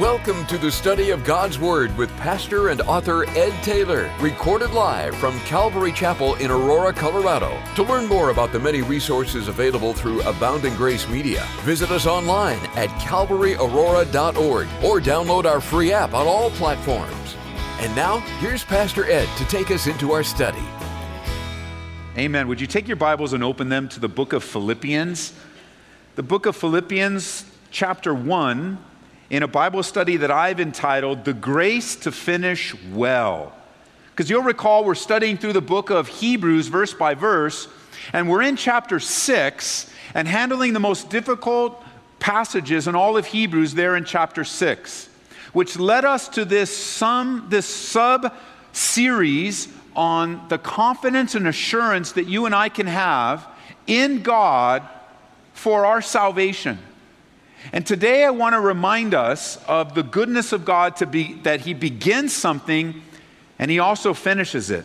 Welcome to the study of God's Word with pastor and author Ed Taylor, recorded live from Calvary Chapel in Aurora, Colorado. To learn more about the many resources available through Abounding Grace Media, visit us online at calvaryaurora.org or download our free app on all platforms. And now, here's Pastor Ed to take us into our study. Amen. Would you take your Bibles and open them to the book of Philippians? The book of Philippians, chapter 1 in a Bible study that I've entitled The Grace to Finish Well. Because you'll recall we're studying through the book of Hebrews verse by verse, and we're in chapter 6 and handling the most difficult passages in all of Hebrews there in chapter 6, which led us to this some this sub series on the confidence and assurance that you and I can have in God for our salvation. And today I want to remind us of the goodness of God to be that he begins something and he also finishes it.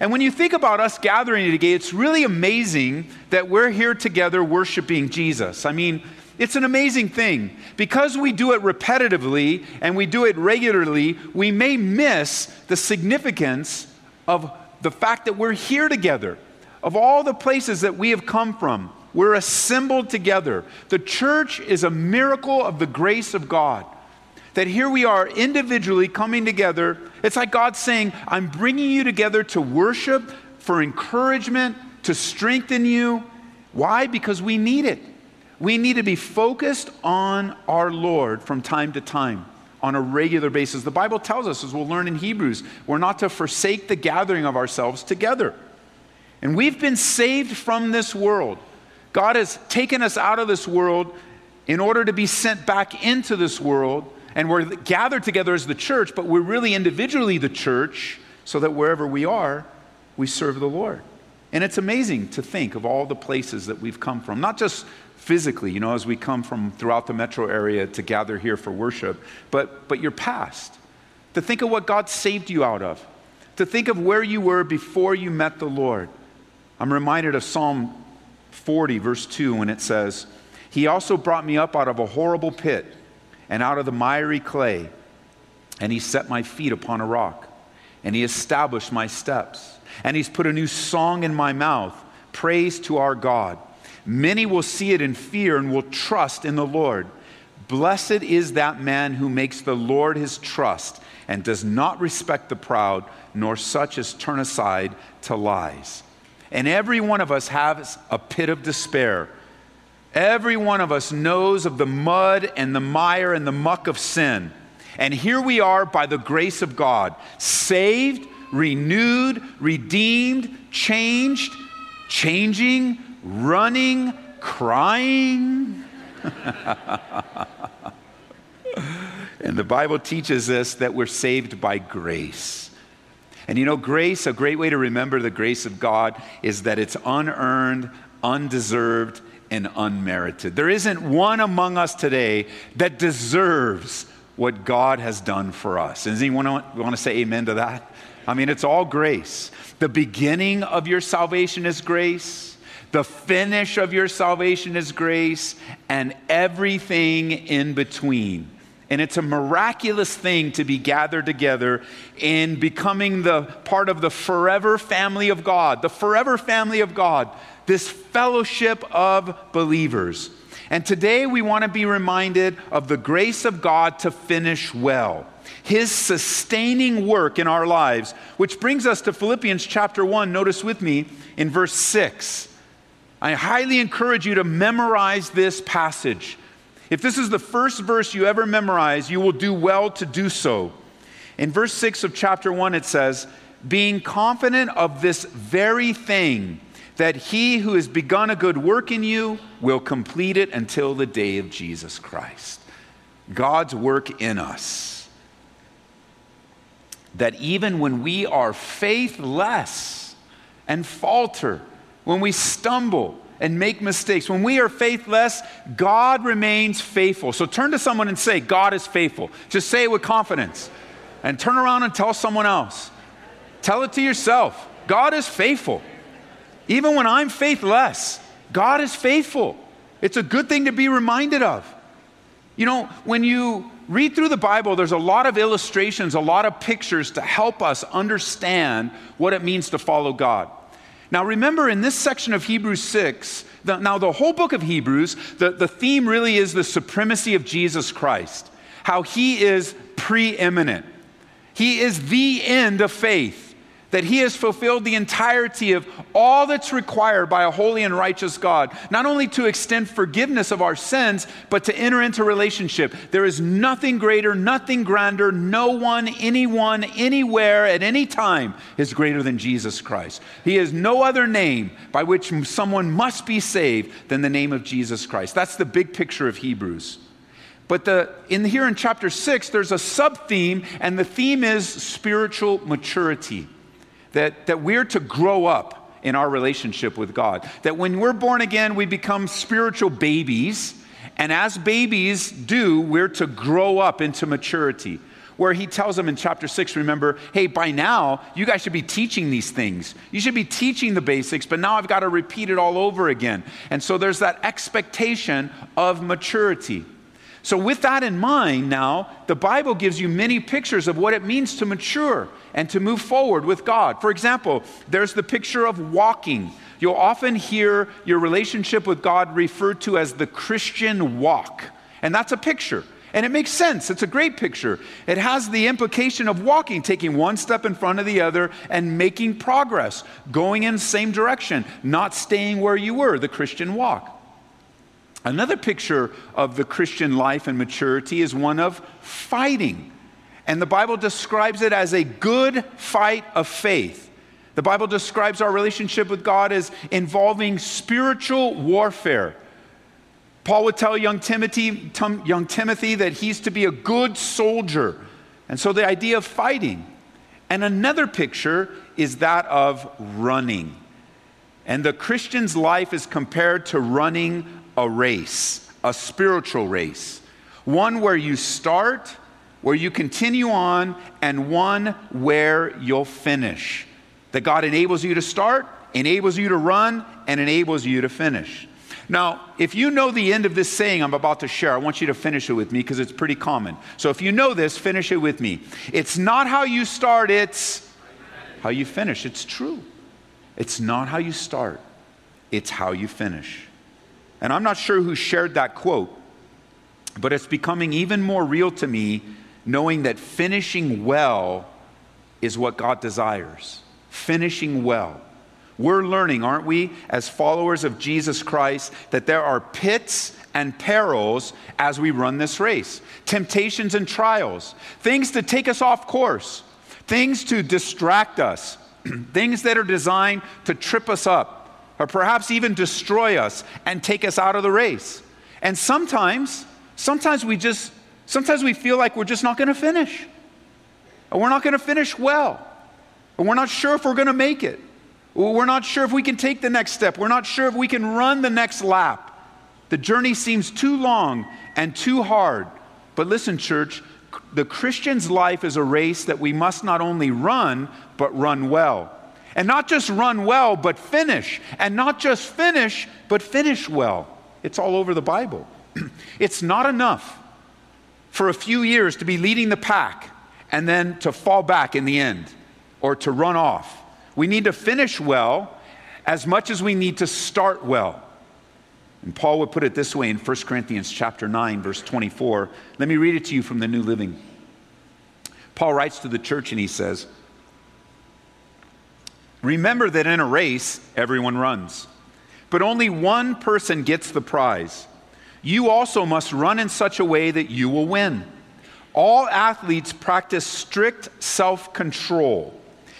And when you think about us gathering today, it's really amazing that we're here together worshiping Jesus. I mean, it's an amazing thing. Because we do it repetitively and we do it regularly, we may miss the significance of the fact that we're here together, of all the places that we have come from. We're assembled together. The church is a miracle of the grace of God. That here we are individually coming together. It's like God saying, I'm bringing you together to worship, for encouragement, to strengthen you. Why? Because we need it. We need to be focused on our Lord from time to time on a regular basis. The Bible tells us, as we'll learn in Hebrews, we're not to forsake the gathering of ourselves together. And we've been saved from this world. God has taken us out of this world in order to be sent back into this world. And we're gathered together as the church, but we're really individually the church so that wherever we are, we serve the Lord. And it's amazing to think of all the places that we've come from, not just physically, you know, as we come from throughout the metro area to gather here for worship, but, but your past. To think of what God saved you out of, to think of where you were before you met the Lord. I'm reminded of Psalm 40, verse 2, when it says, He also brought me up out of a horrible pit and out of the miry clay, and He set my feet upon a rock, and He established my steps, and He's put a new song in my mouth, praise to our God. Many will see it in fear and will trust in the Lord. Blessed is that man who makes the Lord his trust and does not respect the proud, nor such as turn aside to lies. And every one of us has a pit of despair. Every one of us knows of the mud and the mire and the muck of sin. And here we are by the grace of God, saved, renewed, redeemed, changed, changing, running, crying. and the Bible teaches us that we're saved by grace. And you know, grace, a great way to remember the grace of God is that it's unearned, undeserved, and unmerited. There isn't one among us today that deserves what God has done for us. Does anyone want to say amen to that? I mean, it's all grace. The beginning of your salvation is grace. The finish of your salvation is grace, and everything in between and it's a miraculous thing to be gathered together in becoming the part of the forever family of God, the forever family of God, this fellowship of believers. And today we want to be reminded of the grace of God to finish well, His sustaining work in our lives, which brings us to Philippians chapter 1. Notice with me in verse 6. I highly encourage you to memorize this passage. If this is the first verse you ever memorize, you will do well to do so. In verse 6 of chapter 1, it says, Being confident of this very thing, that he who has begun a good work in you will complete it until the day of Jesus Christ. God's work in us. That even when we are faithless and falter, when we stumble, and make mistakes. When we are faithless, God remains faithful. So turn to someone and say, God is faithful. Just say it with confidence. And turn around and tell someone else. Tell it to yourself. God is faithful. Even when I'm faithless, God is faithful. It's a good thing to be reminded of. You know, when you read through the Bible, there's a lot of illustrations, a lot of pictures to help us understand what it means to follow God. Now, remember in this section of Hebrews 6, the, now the whole book of Hebrews, the, the theme really is the supremacy of Jesus Christ, how he is preeminent. He is the end of faith that he has fulfilled the entirety of all that's required by a holy and righteous God, not only to extend forgiveness of our sins, but to enter into relationship. There is nothing greater, nothing grander, no one, anyone, anywhere, at any time is greater than Jesus Christ. He has no other name by which someone must be saved than the name of Jesus Christ. That's the big picture of Hebrews. But the, in here in chapter 6, there's a sub theme, and the theme is spiritual maturity that, that we're to grow up in our relationship with God. That when we're born again, we become spiritual babies. And as babies do, we're to grow up into maturity. Where he tells them in chapter 6, remember, hey, by now, you guys should be teaching these things. You should be teaching the basics, but now I've got to repeat it all over again. And so there's that expectation of maturity. So, with that in mind, now, the Bible gives you many pictures of what it means to mature and to move forward with God. For example, there's the picture of walking. You'll often hear your relationship with God referred to as the Christian walk. And that's a picture. And it makes sense. It's a great picture. It has the implication of walking, taking one step in front of the other and making progress, going in the same direction, not staying where you were, the Christian walk. Another picture of the Christian life and maturity is one of fighting. And the Bible describes it as a good fight of faith. The Bible describes our relationship with God as involving spiritual warfare. Paul would tell young Timothy, young Timothy that he's to be a good soldier. And so the idea of fighting. And another picture is that of running. And the Christian's life is compared to running a race, a spiritual race. One where you start where you continue on, and one where you'll finish. That God enables you to start, enables you to run, and enables you to finish. Now, if you know the end of this saying I'm about to share, I want you to finish it with me because it's pretty common. So if you know this, finish it with me. It's not how you start, it's how you finish. It's true. It's not how you start, it's how you finish. And I'm not sure who shared that quote, but it's becoming even more real to me knowing that finishing well is what God desires. Finishing well. We're learning, aren't we, as followers of Jesus Christ, that there are pits and perils as we run this race. Temptations and trials, things to take us off course, things to distract us, things that are designed to trip us up, or perhaps even destroy us and take us out of the race. And sometimes, sometimes we just Sometimes we feel like we're just not going to finish. Or we're not going to finish well. Or we're not sure if we're going to make it. We're not sure if we can take the next step. We're not sure if we can run the next lap. The journey seems too long and too hard. But listen, church, the Christian's life is a race that we must not only run, but run well. And not just run well, but finish. And not just finish, but finish well. It's all over the Bible. it's not enough for a few years to be leading the pack and then to fall back in the end or to run off. We need to finish well as much as we need to start well. And Paul would put it this way in 1 Corinthians chapter 9 verse 24. Let me read it to you from the New Living. Paul writes to the church and he says, "Remember that in a race everyone runs, but only one person gets the prize." you also must run in such a way that you will win. All athletes practice strict self control.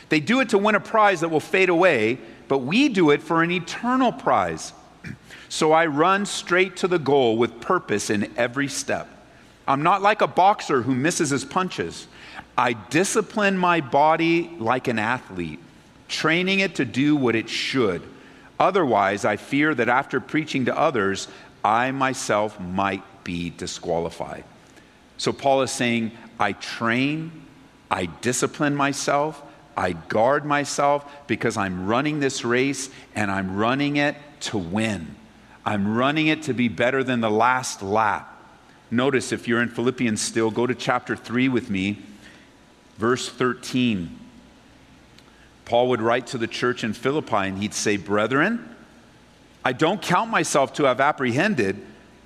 They do it to win a prize that will fade away, but we do it for an eternal prize. So I run straight to the goal with purpose in every step. I'm not like a boxer who misses his punches. I discipline my body like an athlete, training it to do what it should. Otherwise, I fear that after preaching to others, I myself might be disqualified. So Paul is saying, I train, I discipline myself, I guard myself because I'm running this race and I'm running it to win. I'm running it to be better than the last lap. Notice if you're in Philippians still, go to chapter 3 with me, verse 13. Paul would write to the church in Philippi and he'd say, Brethren, I don't count myself to have apprehended,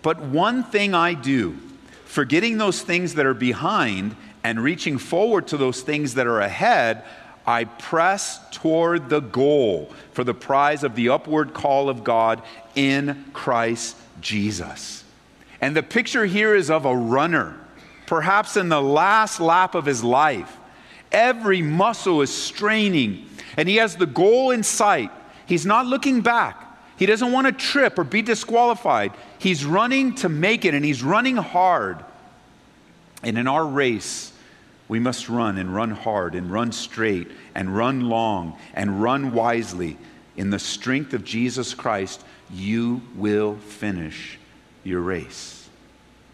but one thing I do, forgetting those things that are behind and reaching forward to those things that are ahead, I press toward the goal for the prize of the upward call of God in Christ Jesus. And the picture here is of a runner, perhaps in the last lap of his life. Every muscle is straining, and he has the goal in sight. He's not looking back. He doesn't want to trip or be disqualified. He's running to make it, and he's running hard. And in our race, we must run and run hard and run straight and run long and run wisely. In the strength of Jesus Christ, you will finish your race.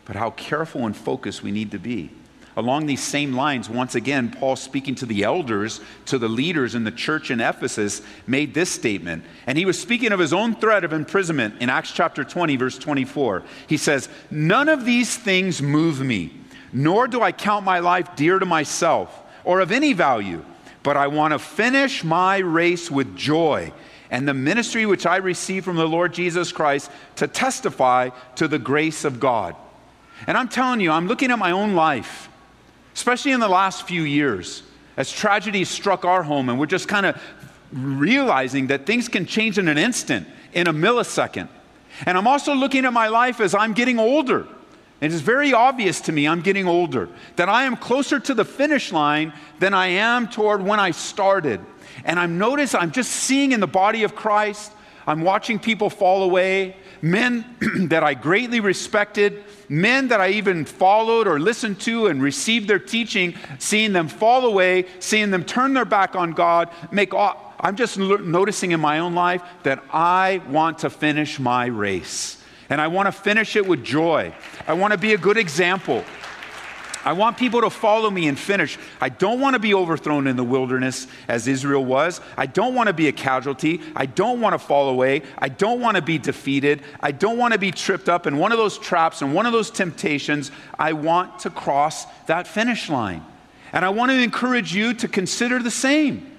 But how careful and focused we need to be. Along these same lines, once again, Paul, speaking to the elders, to the leaders in the church in Ephesus, made this statement. And he was speaking of his own threat of imprisonment in Acts chapter 20, verse 24. He says, None of these things move me, nor do I count my life dear to myself or of any value, but I want to finish my race with joy and the ministry which I received from the Lord Jesus Christ to testify to the grace of God. And I'm telling you, I'm looking at my own life especially in the last few years, as tragedy struck our home and we're just kind of realizing that things can change in an instant, in a millisecond. And I'm also looking at my life as I'm getting older. It is very obvious to me I'm getting older, that I am closer to the finish line than I am toward when I started. And I'm notice I'm just seeing in the body of Christ, I'm watching people fall away, men that I greatly respected, men that I even followed or listened to and received their teaching, seeing them fall away, seeing them turn their back on God, make all, I'm just noticing in my own life that I want to finish my race. And I want to finish it with joy. I want to be a good example. I want people to follow me and finish. I don't want to be overthrown in the wilderness as Israel was. I don't want to be a casualty. I don't want to fall away. I don't want to be defeated. I don't want to be tripped up in one of those traps and one of those temptations. I want to cross that finish line. And I want to encourage you to consider the same.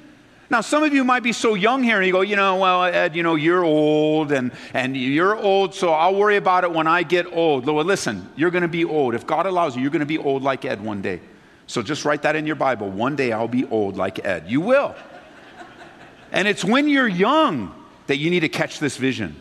Now, some of you might be so young here and you go, you know, well, Ed, you know, you're old and, and you're old, so I'll worry about it when I get old. Well, listen, you're going to be old. If God allows you, you're going to be old like Ed one day. So just write that in your Bible. One day I'll be old like Ed. You will. and it's when you're young that you need to catch this vision.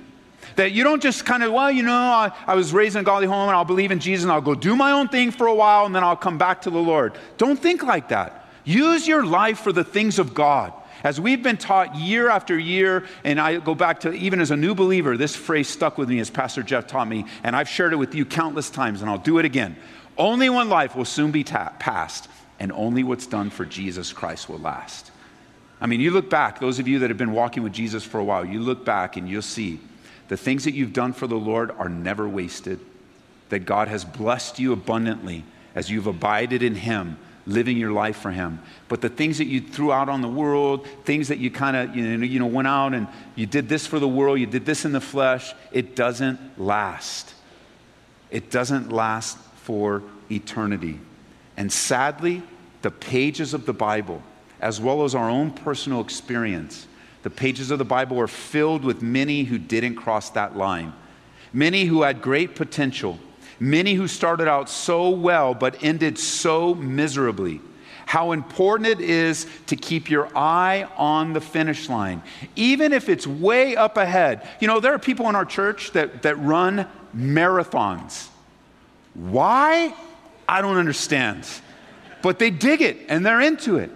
That you don't just kind of, well, you know, I, I, was raised in a godly home and I'll believe in Jesus and I'll go do my own thing for a while and then I'll come back to the Lord. Don't think like that. Use your life for the things of God. As we've been taught year after year, and I go back to even as a new believer, this phrase stuck with me as Pastor Jeff taught me, and I've shared it with you countless times, and I'll do it again. Only one life will soon be ta- passed, and only what's done for Jesus Christ will last. I mean, you look back, those of you that have been walking with Jesus for a while, you look back and you'll see the things that you've done for the Lord are never wasted, that God has blessed you abundantly as you've abided in Him living your life for Him. But the things that you threw out on the world, things that you kind of you know, you know went out and you did this for the world, you did this in the flesh, it doesn't last. It doesn't last for eternity. And sadly, the pages of the Bible, as well as our own personal experience, the pages of the Bible are filled with many who didn't cross that line, many who had great potential Many who started out so well but ended so miserably. How important it is to keep your eye on the finish line, even if it's way up ahead. You know, there are people in our church that, that run marathons. Why? I don't understand. But they dig it and they're into it.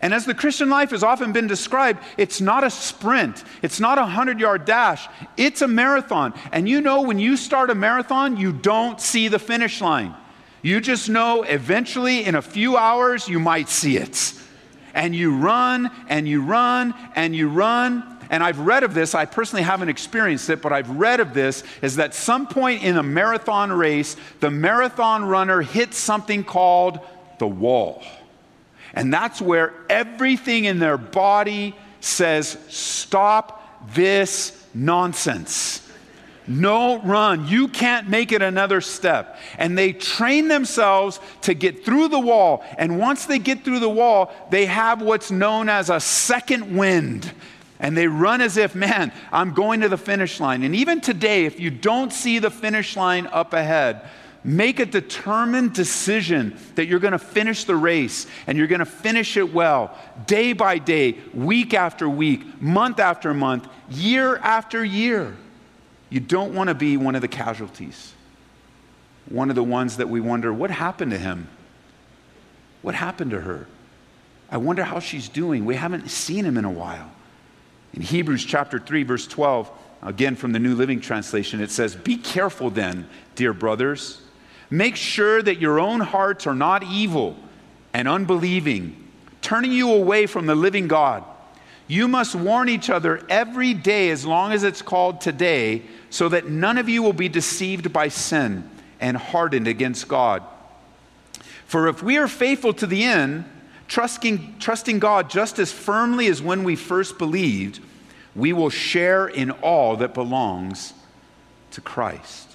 And as the Christian life has often been described, it's not a sprint, it's not a 100 yard dash, it's a marathon. And you know, when you start a marathon, you don't see the finish line. You just know eventually, in a few hours, you might see it. And you run and you run and you run. And I've read of this, I personally haven't experienced it, but I've read of this is that some point in a marathon race, the marathon runner hits something called the wall. And that's where everything in their body says, Stop this nonsense. No run. You can't make it another step. And they train themselves to get through the wall. And once they get through the wall, they have what's known as a second wind. And they run as if, man, I'm going to the finish line. And even today, if you don't see the finish line up ahead, Make a determined decision that you're going to finish the race and you're going to finish it well, day by day, week after week, month after month, year after year. You don't want to be one of the casualties, one of the ones that we wonder, what happened to him? What happened to her? I wonder how she's doing. We haven't seen him in a while. In Hebrews chapter 3, verse 12, again from the New Living Translation, it says, Be careful then, dear brothers Make sure that your own hearts are not evil and unbelieving, turning you away from the living God. You must warn each other every day as long as it's called today, so that none of you will be deceived by sin and hardened against God. For if we are faithful to the end, trusting, trusting God just as firmly as when we first believed, we will share in all that belongs to Christ.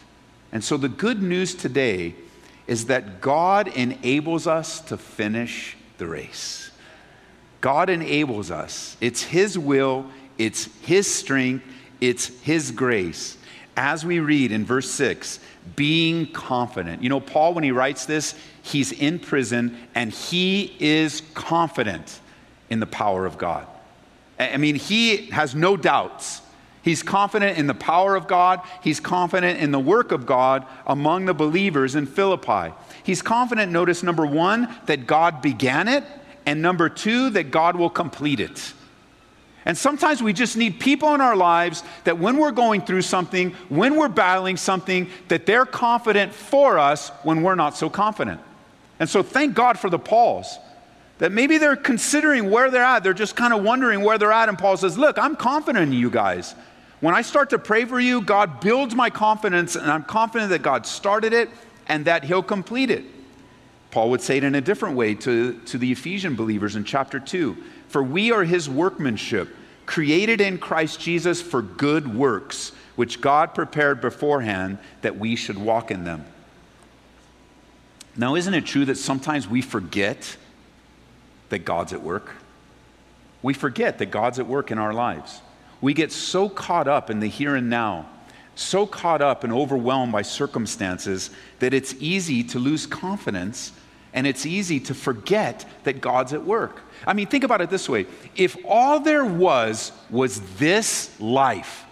And so the good news today is that God enables us to finish the race. God enables us. It's His will, it's His strength, it's His grace. As we read in verse 6, being confident. You know, Paul, when he writes this, he's in prison and he is confident in the power of God. I mean, he has no doubts He's confident in the power of God. He's confident in the work of God among the believers in Philippi. He's confident, notice number one, that God began it, and number two, that God will complete it. And sometimes we just need people in our lives that when we're going through something, when we're battling something, that they're confident for us when we're not so confident. And so thank God for the Pauls. That maybe they're considering where they're at. They're just kind of wondering where they're at. And Paul says, Look, I'm confident in you guys. When I start to pray for you, God builds my confidence, and I'm confident that God started it and that He'll complete it. Paul would say it in a different way to, to the Ephesian believers in chapter 2 For we are His workmanship, created in Christ Jesus for good works, which God prepared beforehand that we should walk in them. Now, isn't it true that sometimes we forget that God's at work? We forget that God's at work in our lives. We get so caught up in the here and now, so caught up and overwhelmed by circumstances that it's easy to lose confidence and it's easy to forget that God's at work. I mean, think about it this way if all there was was this life,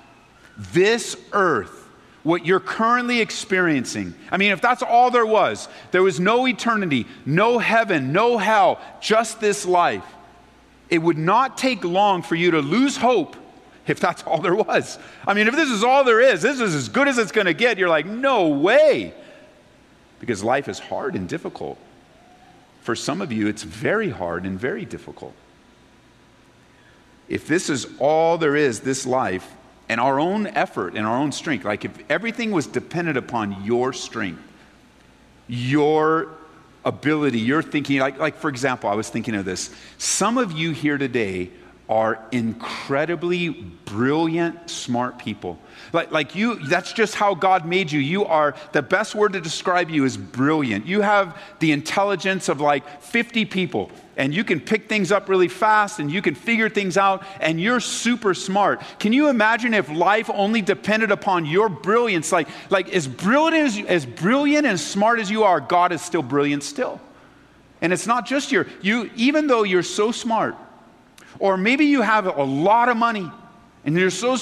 this earth, what you're currently experiencing. I mean, if that's all there was, there was no eternity, no heaven, no hell, just this life, it would not take long for you to lose hope if that's all there was. I mean, if this is all there is, this is as good as it's going to get, you're like, no way. Because life is hard and difficult. For some of you, it's very hard and very difficult. If this is all there is, this life, and our own effort and our own strength, like if everything was dependent upon your strength, your ability, your thinking, like, like for example, I was thinking of this. Some of you here today are incredibly brilliant, smart people. Like, like you, that's just how God made you. You are, the best word to describe you is brilliant. You have the intelligence of like 50 people, and you can pick things up really fast, and you can figure things out, and you're super smart. Can you imagine if life only depended upon your brilliance? Like, like as brilliant as, as brilliant and smart as you are, God is still brilliant still. And it's not just your, you, even though you're so smart, or maybe you have a lot of money and you're so,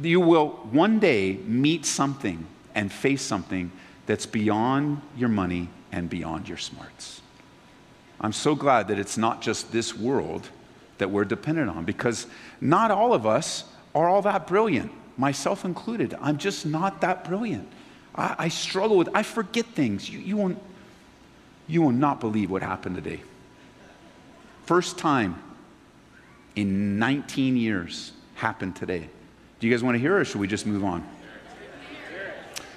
you will one day meet something and face something that's beyond your money and beyond your smarts. I'm so glad that it's not just this world that we're dependent on because not all of us are all that brilliant, myself included. I'm just not that brilliant. I, I struggle with, I forget things. You, you, won't, you will not believe what happened today. First time in 19 years happened today. Do you guys want to hear or should we just move on?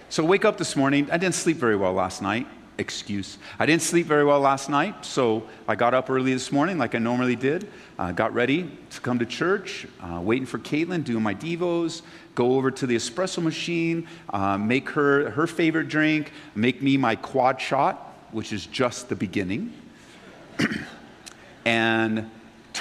So, wake up this morning. I didn't sleep very well last night. excuse. I didn't sleep very well last night, so I got up early this morning like I normally did. Uh, got ready to come to church, uh, waiting for Caitlin, doing my Devos, go over to the espresso machine, uh, make her her favorite drink, make me my quad shot, which is just the beginning, and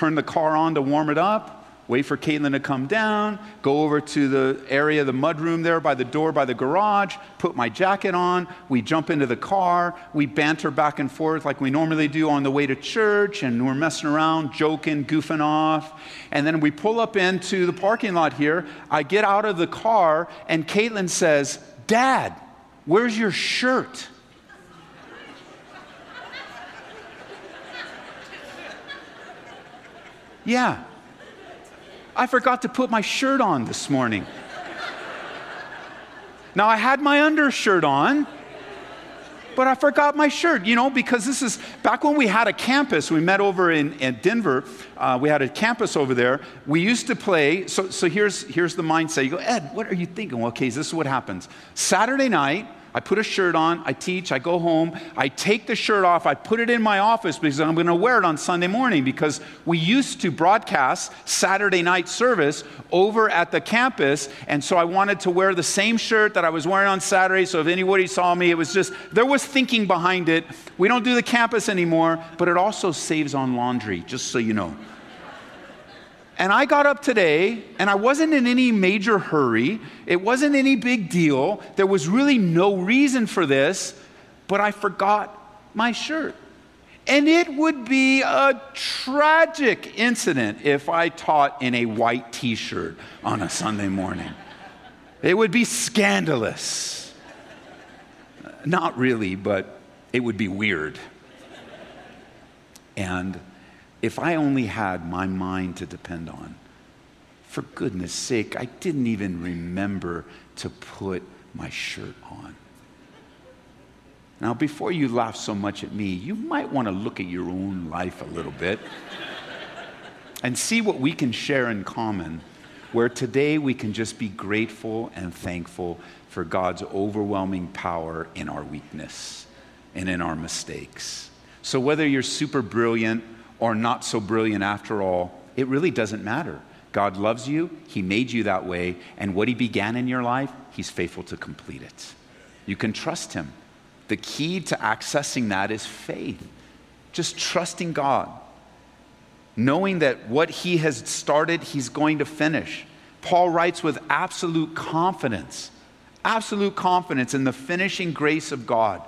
turn the car on to warm it up wait for Caitlin to come down, go over to the area, the mudroom there by the door by the garage, put my jacket on. We jump into the car. We banter back and forth like we normally do on the way to church, and we're messing around, joking, goofing off. And then we pull up into the parking lot here. I get out of the car, and Caitlin says, Dad, where's your shirt? Yeah, I forgot to put my shirt on this morning. now, I had my undershirt on, but I forgot my shirt, you know, because this is back when we had a campus. We met over in, in Denver. Uh, we had a campus over there. We used to play. So, so here's, here's the mindset. You go, Ed, what are you thinking? Well, okay, this is what happens. Saturday night, I put a shirt on, I teach, I go home, I take the shirt off, I put it in my office because I'm going to wear it on Sunday morning because we used to broadcast Saturday night service over at the campus. And so I wanted to wear the same shirt that I was wearing on Saturday. So if anybody saw me, it was just, there was thinking behind it. We don't do the campus anymore, but it also saves on laundry, just so you know. And I got up today, and I wasn't in any major hurry. It wasn't any big deal. There was really no reason for this, but I forgot my shirt. And it would be a tragic incident if I taught in a white t shirt on a Sunday morning. It would be scandalous. Not really, but it would be weird. And if I only had my mind to depend on, for goodness sake, I didn't even remember to put my shirt on. Now, before you laugh so much at me, you might want to look at your own life a little bit and see what we can share in common, where today we can just be grateful and thankful for God's overwhelming power in our weakness and in our mistakes. So, whether you're super brilliant, or not so brilliant after all, it really doesn't matter. God loves you, He made you that way, and what He began in your life, He's faithful to complete it. You can trust Him. The key to accessing that is faith, just trusting God, knowing that what He has started, He's going to finish. Paul writes with absolute confidence, absolute confidence in the finishing grace of God.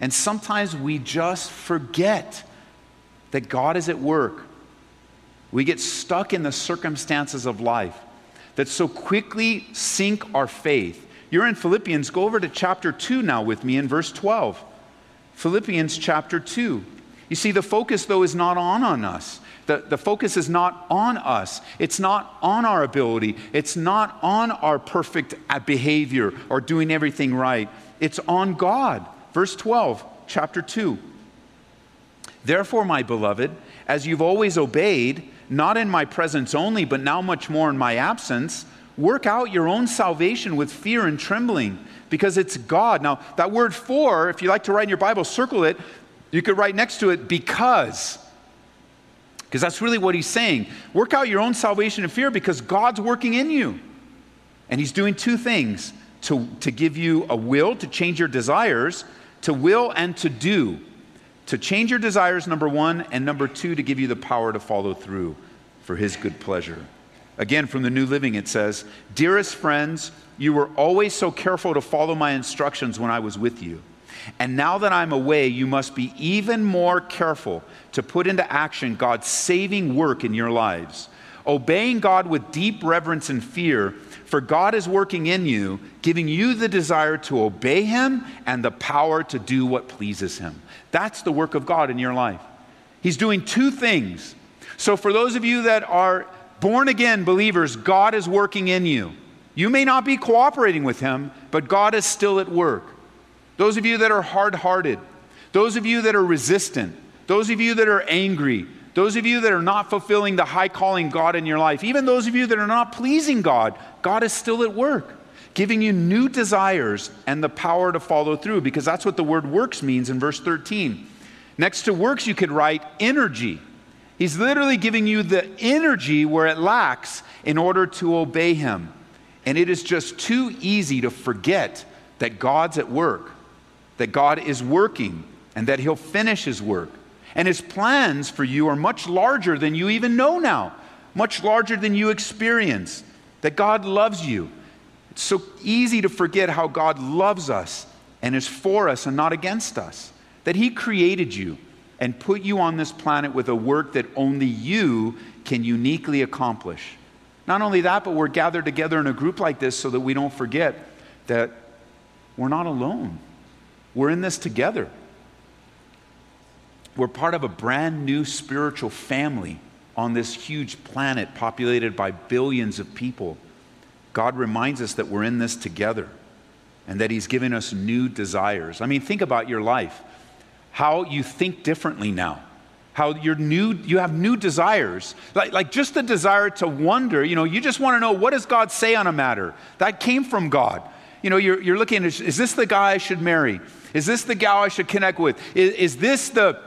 And sometimes we just forget that God is at work. We get stuck in the circumstances of life that so quickly sink our faith. You're in Philippians. Go over to chapter 2 now with me in verse 12. Philippians chapter 2. You see, the focus, though, is not on, on us. The, the focus is not on us. It's not on our ability. It's not on our perfect uh, behavior or doing everything right. It's on God. Verse 12, chapter 2. Therefore, my beloved, as you've always obeyed, not in my presence only, but now much more in my absence, work out your own salvation with fear and trembling, because it's God. Now, that word for, if you like to write in your Bible, circle it. You could write next to it, because. Because that's really what he's saying. Work out your own salvation in fear because God's working in you. And he's doing two things to, to give you a will to change your desires, to will and to do to change your desires, number one, and number two, to give you the power to follow through for His good pleasure. Again, from the New Living, it says, Dearest friends, you were always so careful to follow my instructions when I was with you. And now that I'm away, you must be even more careful to put into action God's saving work in your lives. Obeying God with deep reverence and fear, for God is working in you, giving you the desire to obey Him and the power to do what pleases Him. That's the work of God in your life. He's doing two things. So, for those of you that are born again believers, God is working in you. You may not be cooperating with Him, but God is still at work. Those of you that are hard hearted, those of you that are resistant, those of you that are angry, those of you that are not fulfilling the high calling God in your life, even those of you that are not pleasing God, God is still at work. giving you new desires and the power to follow through, because that's what the word works means in verse 13. Next to works, you could write energy. He's literally giving you the energy where it lacks in order to obey Him. And it is just too easy to forget that God's at work, that God is working, and that He'll finish His work. And His plans for you are much larger than you even know now, much larger than you experience, that God loves you. It's so easy to forget how God loves us and is for us and not against us, that He created you and put you on this planet with a work that only you can uniquely accomplish. Not only that, but we're gathered together in a group like this so that we don't forget that we're not alone. We're in this together. We're part of a brand new spiritual family on this huge planet populated by billions of people. God reminds us that we're in this together and that He's given us new desires. I mean, think about your life. How you think differently now. How you're new you have new desires. Like, like just the desire to wonder you know you just want to know what does god say on a matter? That came from god. You know you're, you're looking at is this the guy i should marry? Is this the gal i should connect with? Is, is this the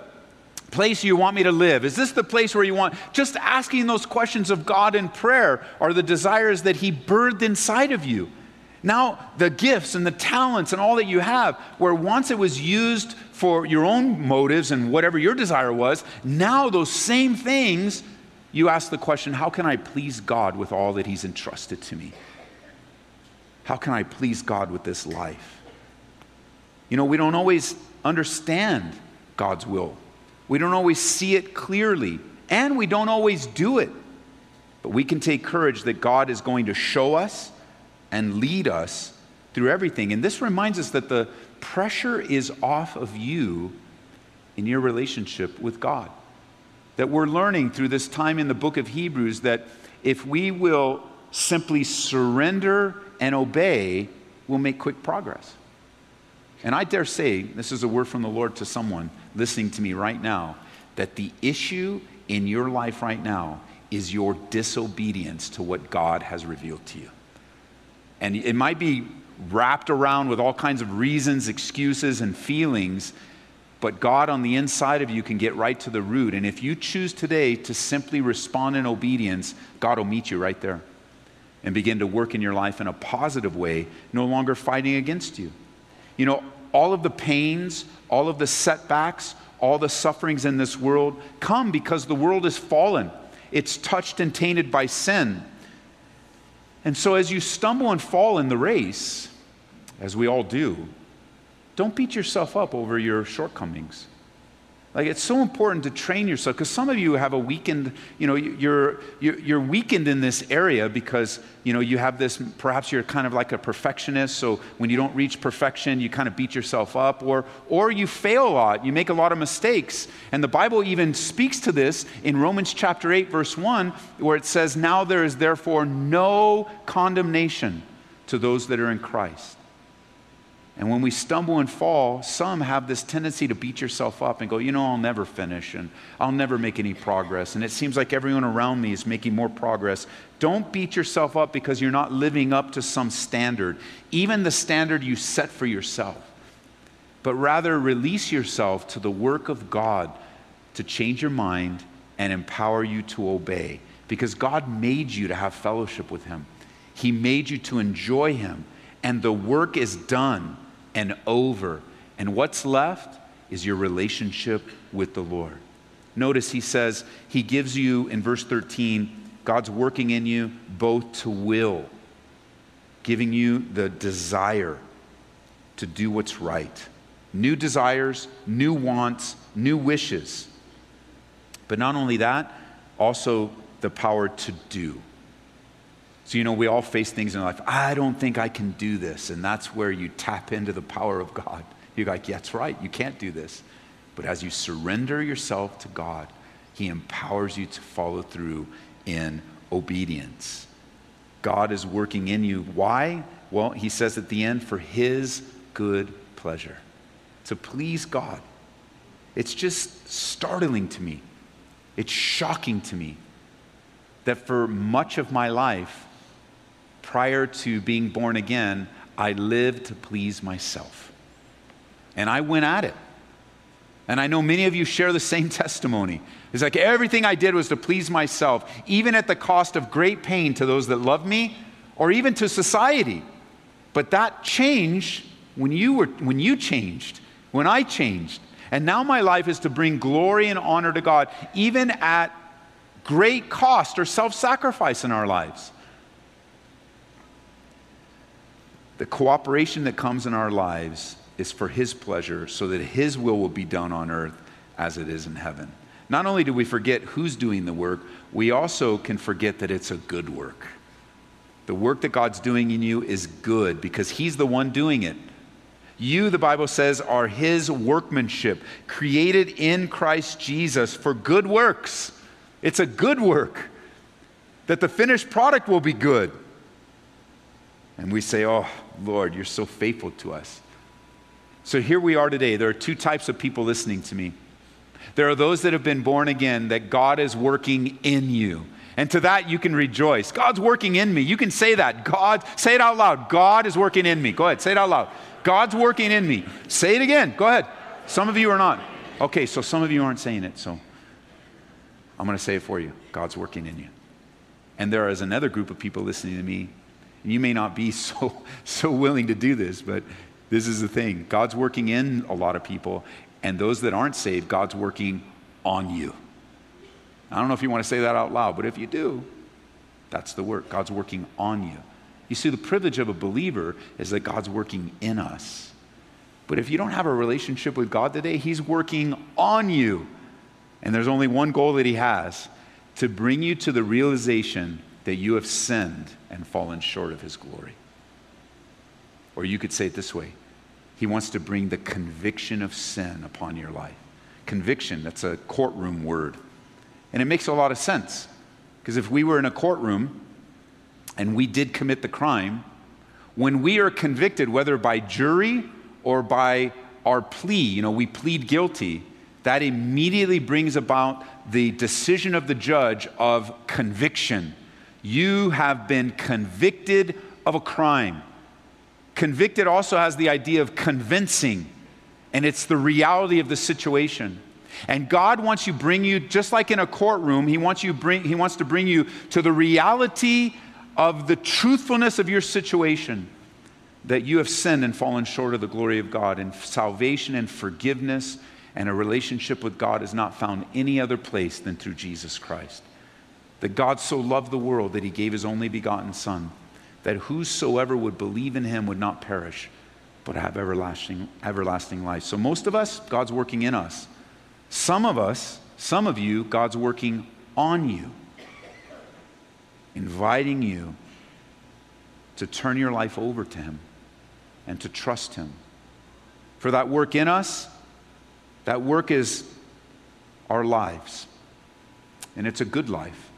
place you want me to live is this the place where you want just asking those questions of god in prayer are the desires that he birthed inside of you now, the gifts and the talents and all that you have, where once it was used for your own motives and whatever your desire was, now those same things, you ask the question how can I please God with all that He's entrusted to me? How can I please God with this life? You know, we don't always understand God's will, we don't always see it clearly, and we don't always do it. But we can take courage that God is going to show us and lead us through everything. And this reminds us that the pressure is off of you in your relationship with God. That we're learning through this time in the book of Hebrews that if we will simply surrender and obey, we'll make quick progress. And I dare say, this is a word from the Lord to someone listening to me right now, that the issue in your life right now is your disobedience to what God has revealed to you. And it might be wrapped around with all kinds of reasons, excuses, and feelings, but God on the inside of you can get right to the root. And if you choose today to simply respond in obedience, God will meet you right there and begin to work in your life in a positive way, no longer fighting against you. You know, all of the pains, all of the setbacks, all the sufferings in this world come because the world is fallen. It's touched and tainted by sin. And so, as you stumble and fall in the race, as we all do, don't beat yourself up over your shortcomings. Like it's so important to train yourself because some of you have a weakened, you know, you're, you're, weakened in this area because, you know, you have this, perhaps you're kind of like a perfectionist. So when you don't reach perfection, you kind of beat yourself up or, or you fail a lot. You make a lot of mistakes. And the Bible even speaks to this in Romans chapter 8, verse 1, where it says, Now there is therefore no condemnation to those that are in Christ. And when we stumble and fall, some have this tendency to beat yourself up and go, you know, I'll never finish and I'll never make any progress. And it seems like everyone around me is making more progress. Don't beat yourself up because you're not living up to some standard, even the standard you set for yourself. But rather release yourself to the work of God to change your mind and empower you to obey. Because God made you to have fellowship with Him, He made you to enjoy Him. And the work is done and over. And what's left is your relationship with the Lord. Notice he says, He gives you, in verse 13, God's working in you both to will, giving you the desire to do what's right. New desires, new wants, new wishes. But not only that, also the power to do. So, you know, we all face things in life. I don't think I can do this. And that's where you tap into the power of God. You're like, yeah, that's right. You can't do this. But as you surrender yourself to God, He empowers you to follow through in obedience. God is working in you. Why? Well, He says at the end, for His good pleasure, to please God. It's just startling to me. It's shocking to me that for much of my life, prior to being born again, I lived to please myself. And I went at it. And I know many of you share the same testimony. It's like everything I did was to please myself, even at the cost of great pain to those that love me or even to society. But that changed when you, were, when you changed, when I changed. And now my life is to bring glory and honor to God, even at great cost or self sacrifice in our lives. The cooperation that comes in our lives is for His pleasure, so that His will will be done on earth as it is in heaven. Not only do we forget who's doing the work, we also can forget that it's a good work. The work that God's doing in you is good because He's the one doing it. You, the Bible says, are His workmanship, created in Christ Jesus for good works. It's a good work, that the finished product will be good. And we say, Oh, Lord, you're so faithful to us. So here we are today. There are two types of people listening to me. There are those that have been born again, that God is working in you. And to that you can rejoice. God's working in me. You can say that. God, say it out loud. God is working in me. Go ahead, say it out loud. God's working in me. Say it again. Go ahead. Some of you are not. Okay, so some of you aren't saying it, so I'm going to say it for you. God's working in you. And there is another group of people listening to me. You may not be so, so willing to do this, but this is the thing God's working in a lot of people, and those that aren't saved, God's working on you. I don't know if you want to say that out loud, but if you do, that's the work. God's working on you. You see, the privilege of a believer is that God's working in us. But if you don't have a relationship with God today, He's working on you. And there's only one goal that He has to bring you to the realization that you have sinned and fallen short of His glory. Or you could say it this way He wants to bring the conviction of sin upon your life. Conviction, that's a courtroom word. And it makes a lot of sense. Because if we were in a courtroom and we did commit the crime, when we are convicted, whether by jury or by our plea, you know, we plead guilty, that immediately brings about the decision of the judge of conviction. You have been convicted of a crime. Convicted also has the idea of convincing, and it's the reality of the situation. And God wants you to bring you just like in a courtroom, he wants you bring he wants to bring you to the reality of the truthfulness of your situation that you have sinned and fallen short of the glory of God and salvation and forgiveness and a relationship with God is not found any other place than through Jesus Christ. That God so loved the world that he gave his only begotten son that whosoever would believe in him would not perish but have everlasting everlasting life. So most of us God's working in us. Some of us, some of you, God's working on you, inviting you to turn your life over to Him and to trust Him. For that work in us, that work is our lives. And it's a good life.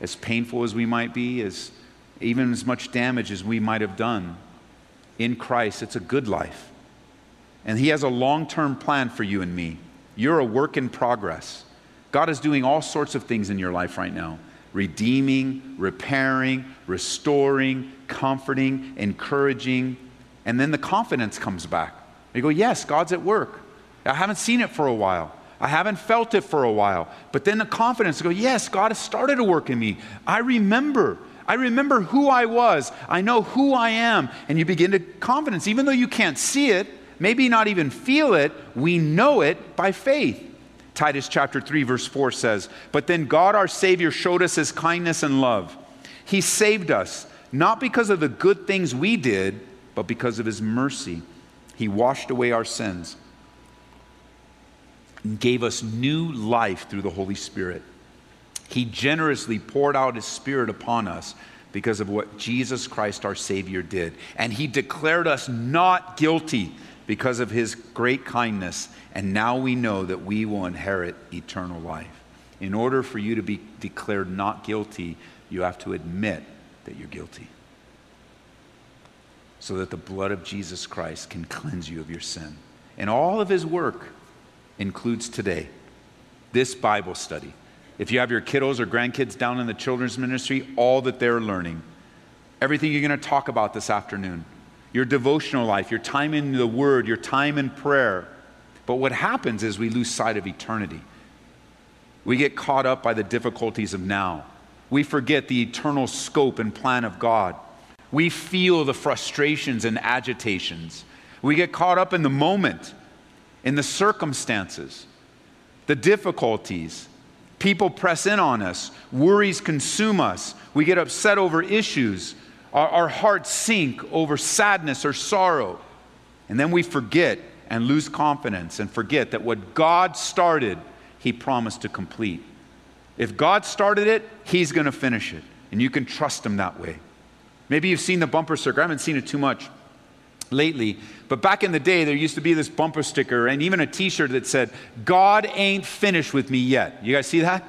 As painful as we might be, as even as much damage as we might have done in Christ, it's a good life. And He has a long term plan for you and me. You're a work in progress. God is doing all sorts of things in your life right now redeeming, repairing, restoring, comforting, encouraging. And then the confidence comes back. You go, Yes, God's at work. I haven't seen it for a while. I haven't felt it for a while. But then the confidence go, Yes, God has started to work in me. I remember. I remember who I was. I know who I am. And you begin to confidence, even though you can't see it, maybe not even feel it, we know it by faith. Titus chapter 3, verse 4 says, But then God our Savior showed us his kindness and love. He saved us, not because of the good things we did, but because of his mercy. He washed away our sins and gave us new life through the Holy Spirit. He generously poured out his Spirit upon us because of what Jesus Christ our Savior did. And he declared us not guilty because of his great kindness, and now we know that we will inherit eternal life. In order for you to be declared not guilty, you have to admit that you're guilty. So that the blood of Jesus Christ can cleanse you of your sin. And all of his work includes today this Bible study. If you have your kiddos or grandkids down in the children's ministry, all that they're learning everything you're going to talk about this afternoon, your devotional life, your time in the Word, your time in prayer. But what happens is we lose sight of eternity. We get caught up by the difficulties of now. We forget the eternal scope and plan of God. We feel the frustrations and agitations. We get caught up in the moment, in the circumstances, the difficulties. People press in on us, worries consume us. We get upset over issues. Our, our hearts sink over sadness or sorrow. And then we forget and lose confidence and forget that what God started, He promised to complete. If God started it, He's going to finish it. And you can trust Him that way. Maybe you've seen the bumper sticker. I haven't seen it too much lately, but back in the day, there used to be this bumper sticker and even a t shirt that said, God ain't finished with me yet. You guys see that?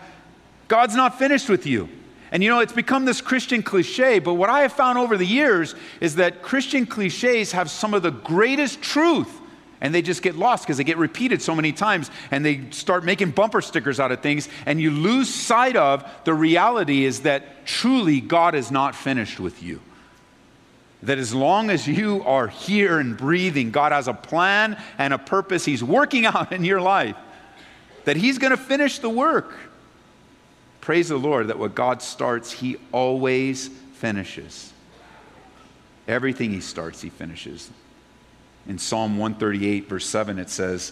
God's not finished with you. And you know, it's become this Christian cliche, but what I have found over the years is that Christian cliches have some of the greatest truth and they just get lost because they get repeated so many times and they start making bumper stickers out of things and you lose sight of the reality is that truly God is not finished with you that as long as you are here and breathing God has a plan and a purpose he's working out in your life that he's going to finish the work. Praise the Lord that what God starts he always finishes. Everything he starts he finishes. In Psalm 138, verse 7, it says,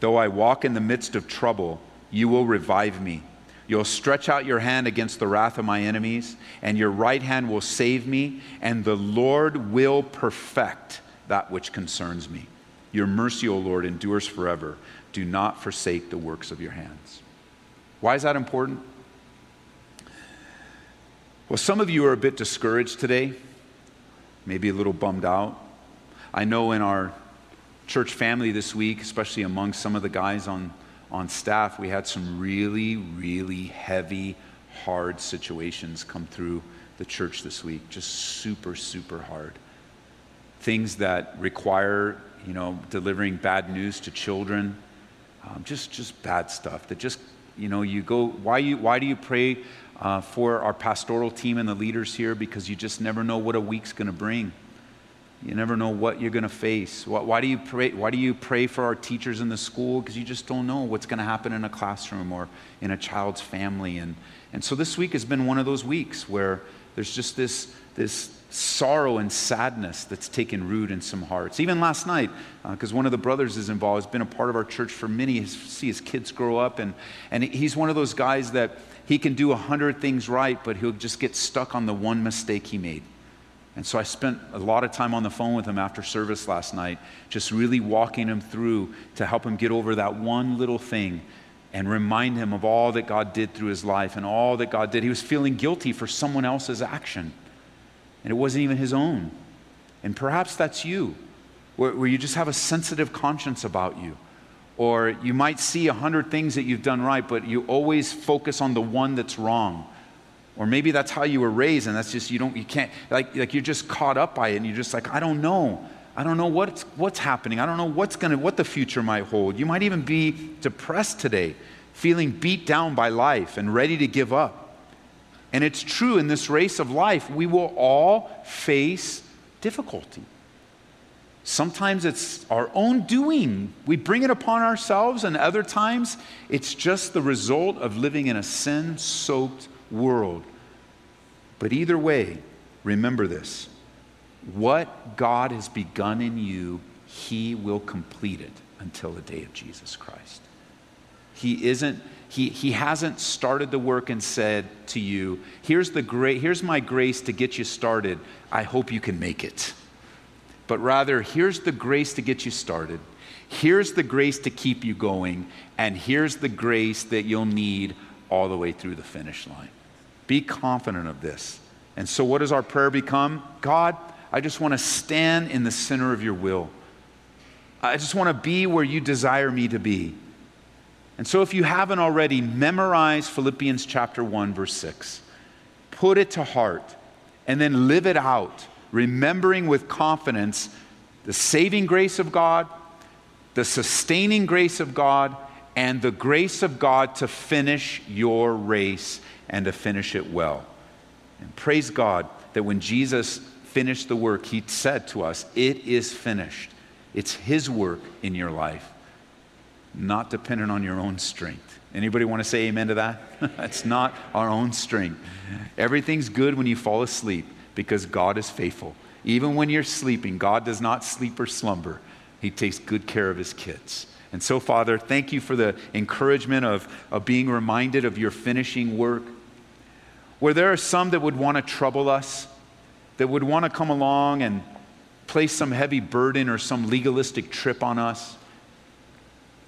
Though I walk in the midst of trouble, you will revive me. You'll stretch out your hand against the wrath of my enemies, and your right hand will save me, and the Lord will perfect that which concerns me. Your mercy, O Lord, endures forever. Do not forsake the works of your hands. Why is that important? Well, some of you are a bit discouraged today, maybe a little bummed out. I know in our church family this week, especially among some of the guys on, on staff, we had some really, really heavy, hard situations come through the church this week. Just super, super hard. Things that require, you know, delivering bad news to children. Um, just, just bad stuff that just, you know, you go, why, you, why do you pray uh, for our pastoral team and the leaders here? Because you just never know what a week's going to bring. You never know what you're going to face. Why do you pray, why do you pray for our teachers in the school? Because you just don't know what's going to happen in a classroom or in a child's family. And, and so this week has been one of those weeks where there's just this, this sorrow and sadness that's taken root in some hearts. Even last night, because uh, one of the brothers is involved, has been a part of our church for many, see his kids grow up. And, and he's one of those guys that he can do a hundred things right, but he'll just get stuck on the one mistake he made. And so I spent a lot of time on the phone with him after service last night, just really walking him through to help him get over that one little thing and remind him of all that God did through his life and all that God did. He was feeling guilty for someone else's action, and it wasn't even his own. And perhaps that's you, where, where you just have a sensitive conscience about you. Or you might see a hundred things that you've done right, but you always focus on the one that's wrong. Or maybe that's how you were raised, and that's just, you don't, you can't, like, like you're just caught up by it, and you're just like, I don't know. I don't know what's, what's happening. I don't know what's gonna, what the future might hold. You might even be depressed today, feeling beat down by life and ready to give up. And it's true in this race of life, we will all face difficulty. Sometimes it's our own doing. We bring it upon ourselves, and other times it's just the result of living in a sin soaked world but either way, remember this what God has begun in you, He will complete it until the day of Jesus Christ. He isn't. He, he hasn't started the work and said to you, here's, the gra- here's my grace to get you started. I hope you can make it. But rather, here's the grace to get you started. Here's the grace to keep you going. And here's the grace that you'll need all the way through the finish line. Be confident of this. And so, what does our prayer become? God, I just want to stand in the center of your will. I just want to be where you desire me to be. And so, if you haven't already, memorize Philippians chapter 1, verse 6. Put it to heart and then live it out, remembering with confidence the saving grace of God, the sustaining grace of God, and the grace of God to finish your race and to finish it well. And praise God that when Jesus finished the work, he said to us, It is finished. It's his work in your life, not dependent on your own strength. Anybody want to say amen to that? it's not our own strength. Everything's good when you fall asleep because God is faithful. Even when you're sleeping, God does not sleep or slumber. He takes good care of his kids. And so, Father, thank you for the encouragement of, of being reminded of your finishing work. Where there are some that would want to trouble us, that would want to come along and place some heavy burden or some legalistic trip on us,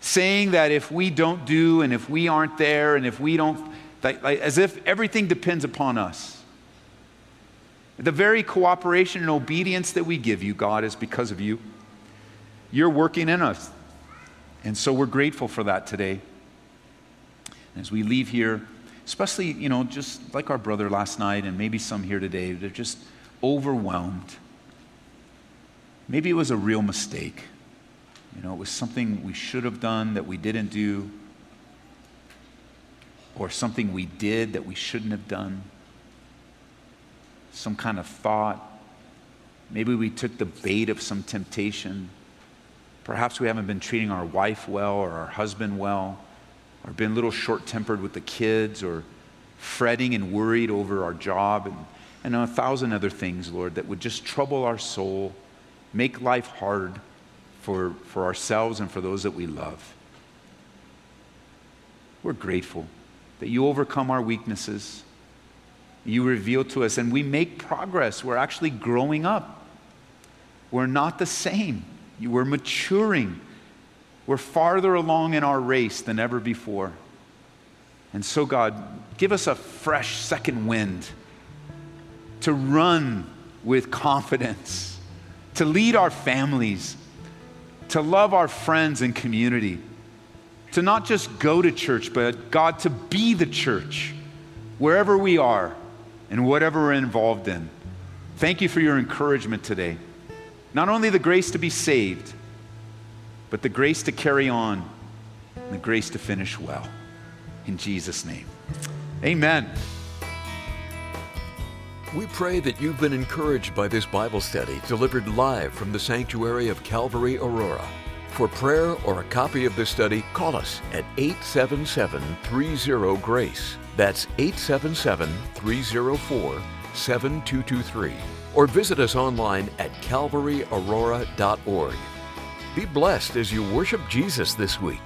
saying that if we don't do and if we aren't there and if we don't, like, like, as if everything depends upon us. The very cooperation and obedience that we give you, God, is because of you. You're working in us. And so we're grateful for that today. As we leave here, especially, you know, just like our brother last night and maybe some here today, they're just overwhelmed. Maybe it was a real mistake. You know, it was something we should have done that we didn't do, or something we did that we shouldn't have done. Some kind of thought. Maybe we took the bait of some temptation. Perhaps we haven't been treating our wife well or our husband well, or been a little short tempered with the kids, or fretting and worried over our job, and, and a thousand other things, Lord, that would just trouble our soul, make life hard for, for ourselves and for those that we love. We're grateful that you overcome our weaknesses. You reveal to us, and we make progress. We're actually growing up. We're not the same. We're maturing. We're farther along in our race than ever before. And so, God, give us a fresh second wind to run with confidence, to lead our families, to love our friends and community, to not just go to church, but God, to be the church wherever we are and whatever we're involved in. Thank you for your encouragement today. Not only the grace to be saved, but the grace to carry on and the grace to finish well. In Jesus' name. Amen. We pray that you've been encouraged by this Bible study delivered live from the sanctuary of Calvary Aurora. For prayer or a copy of this study, call us at 877 30 GRACE. That's 877 304 7223 or visit us online at calvaryaurora.org. Be blessed as you worship Jesus this week.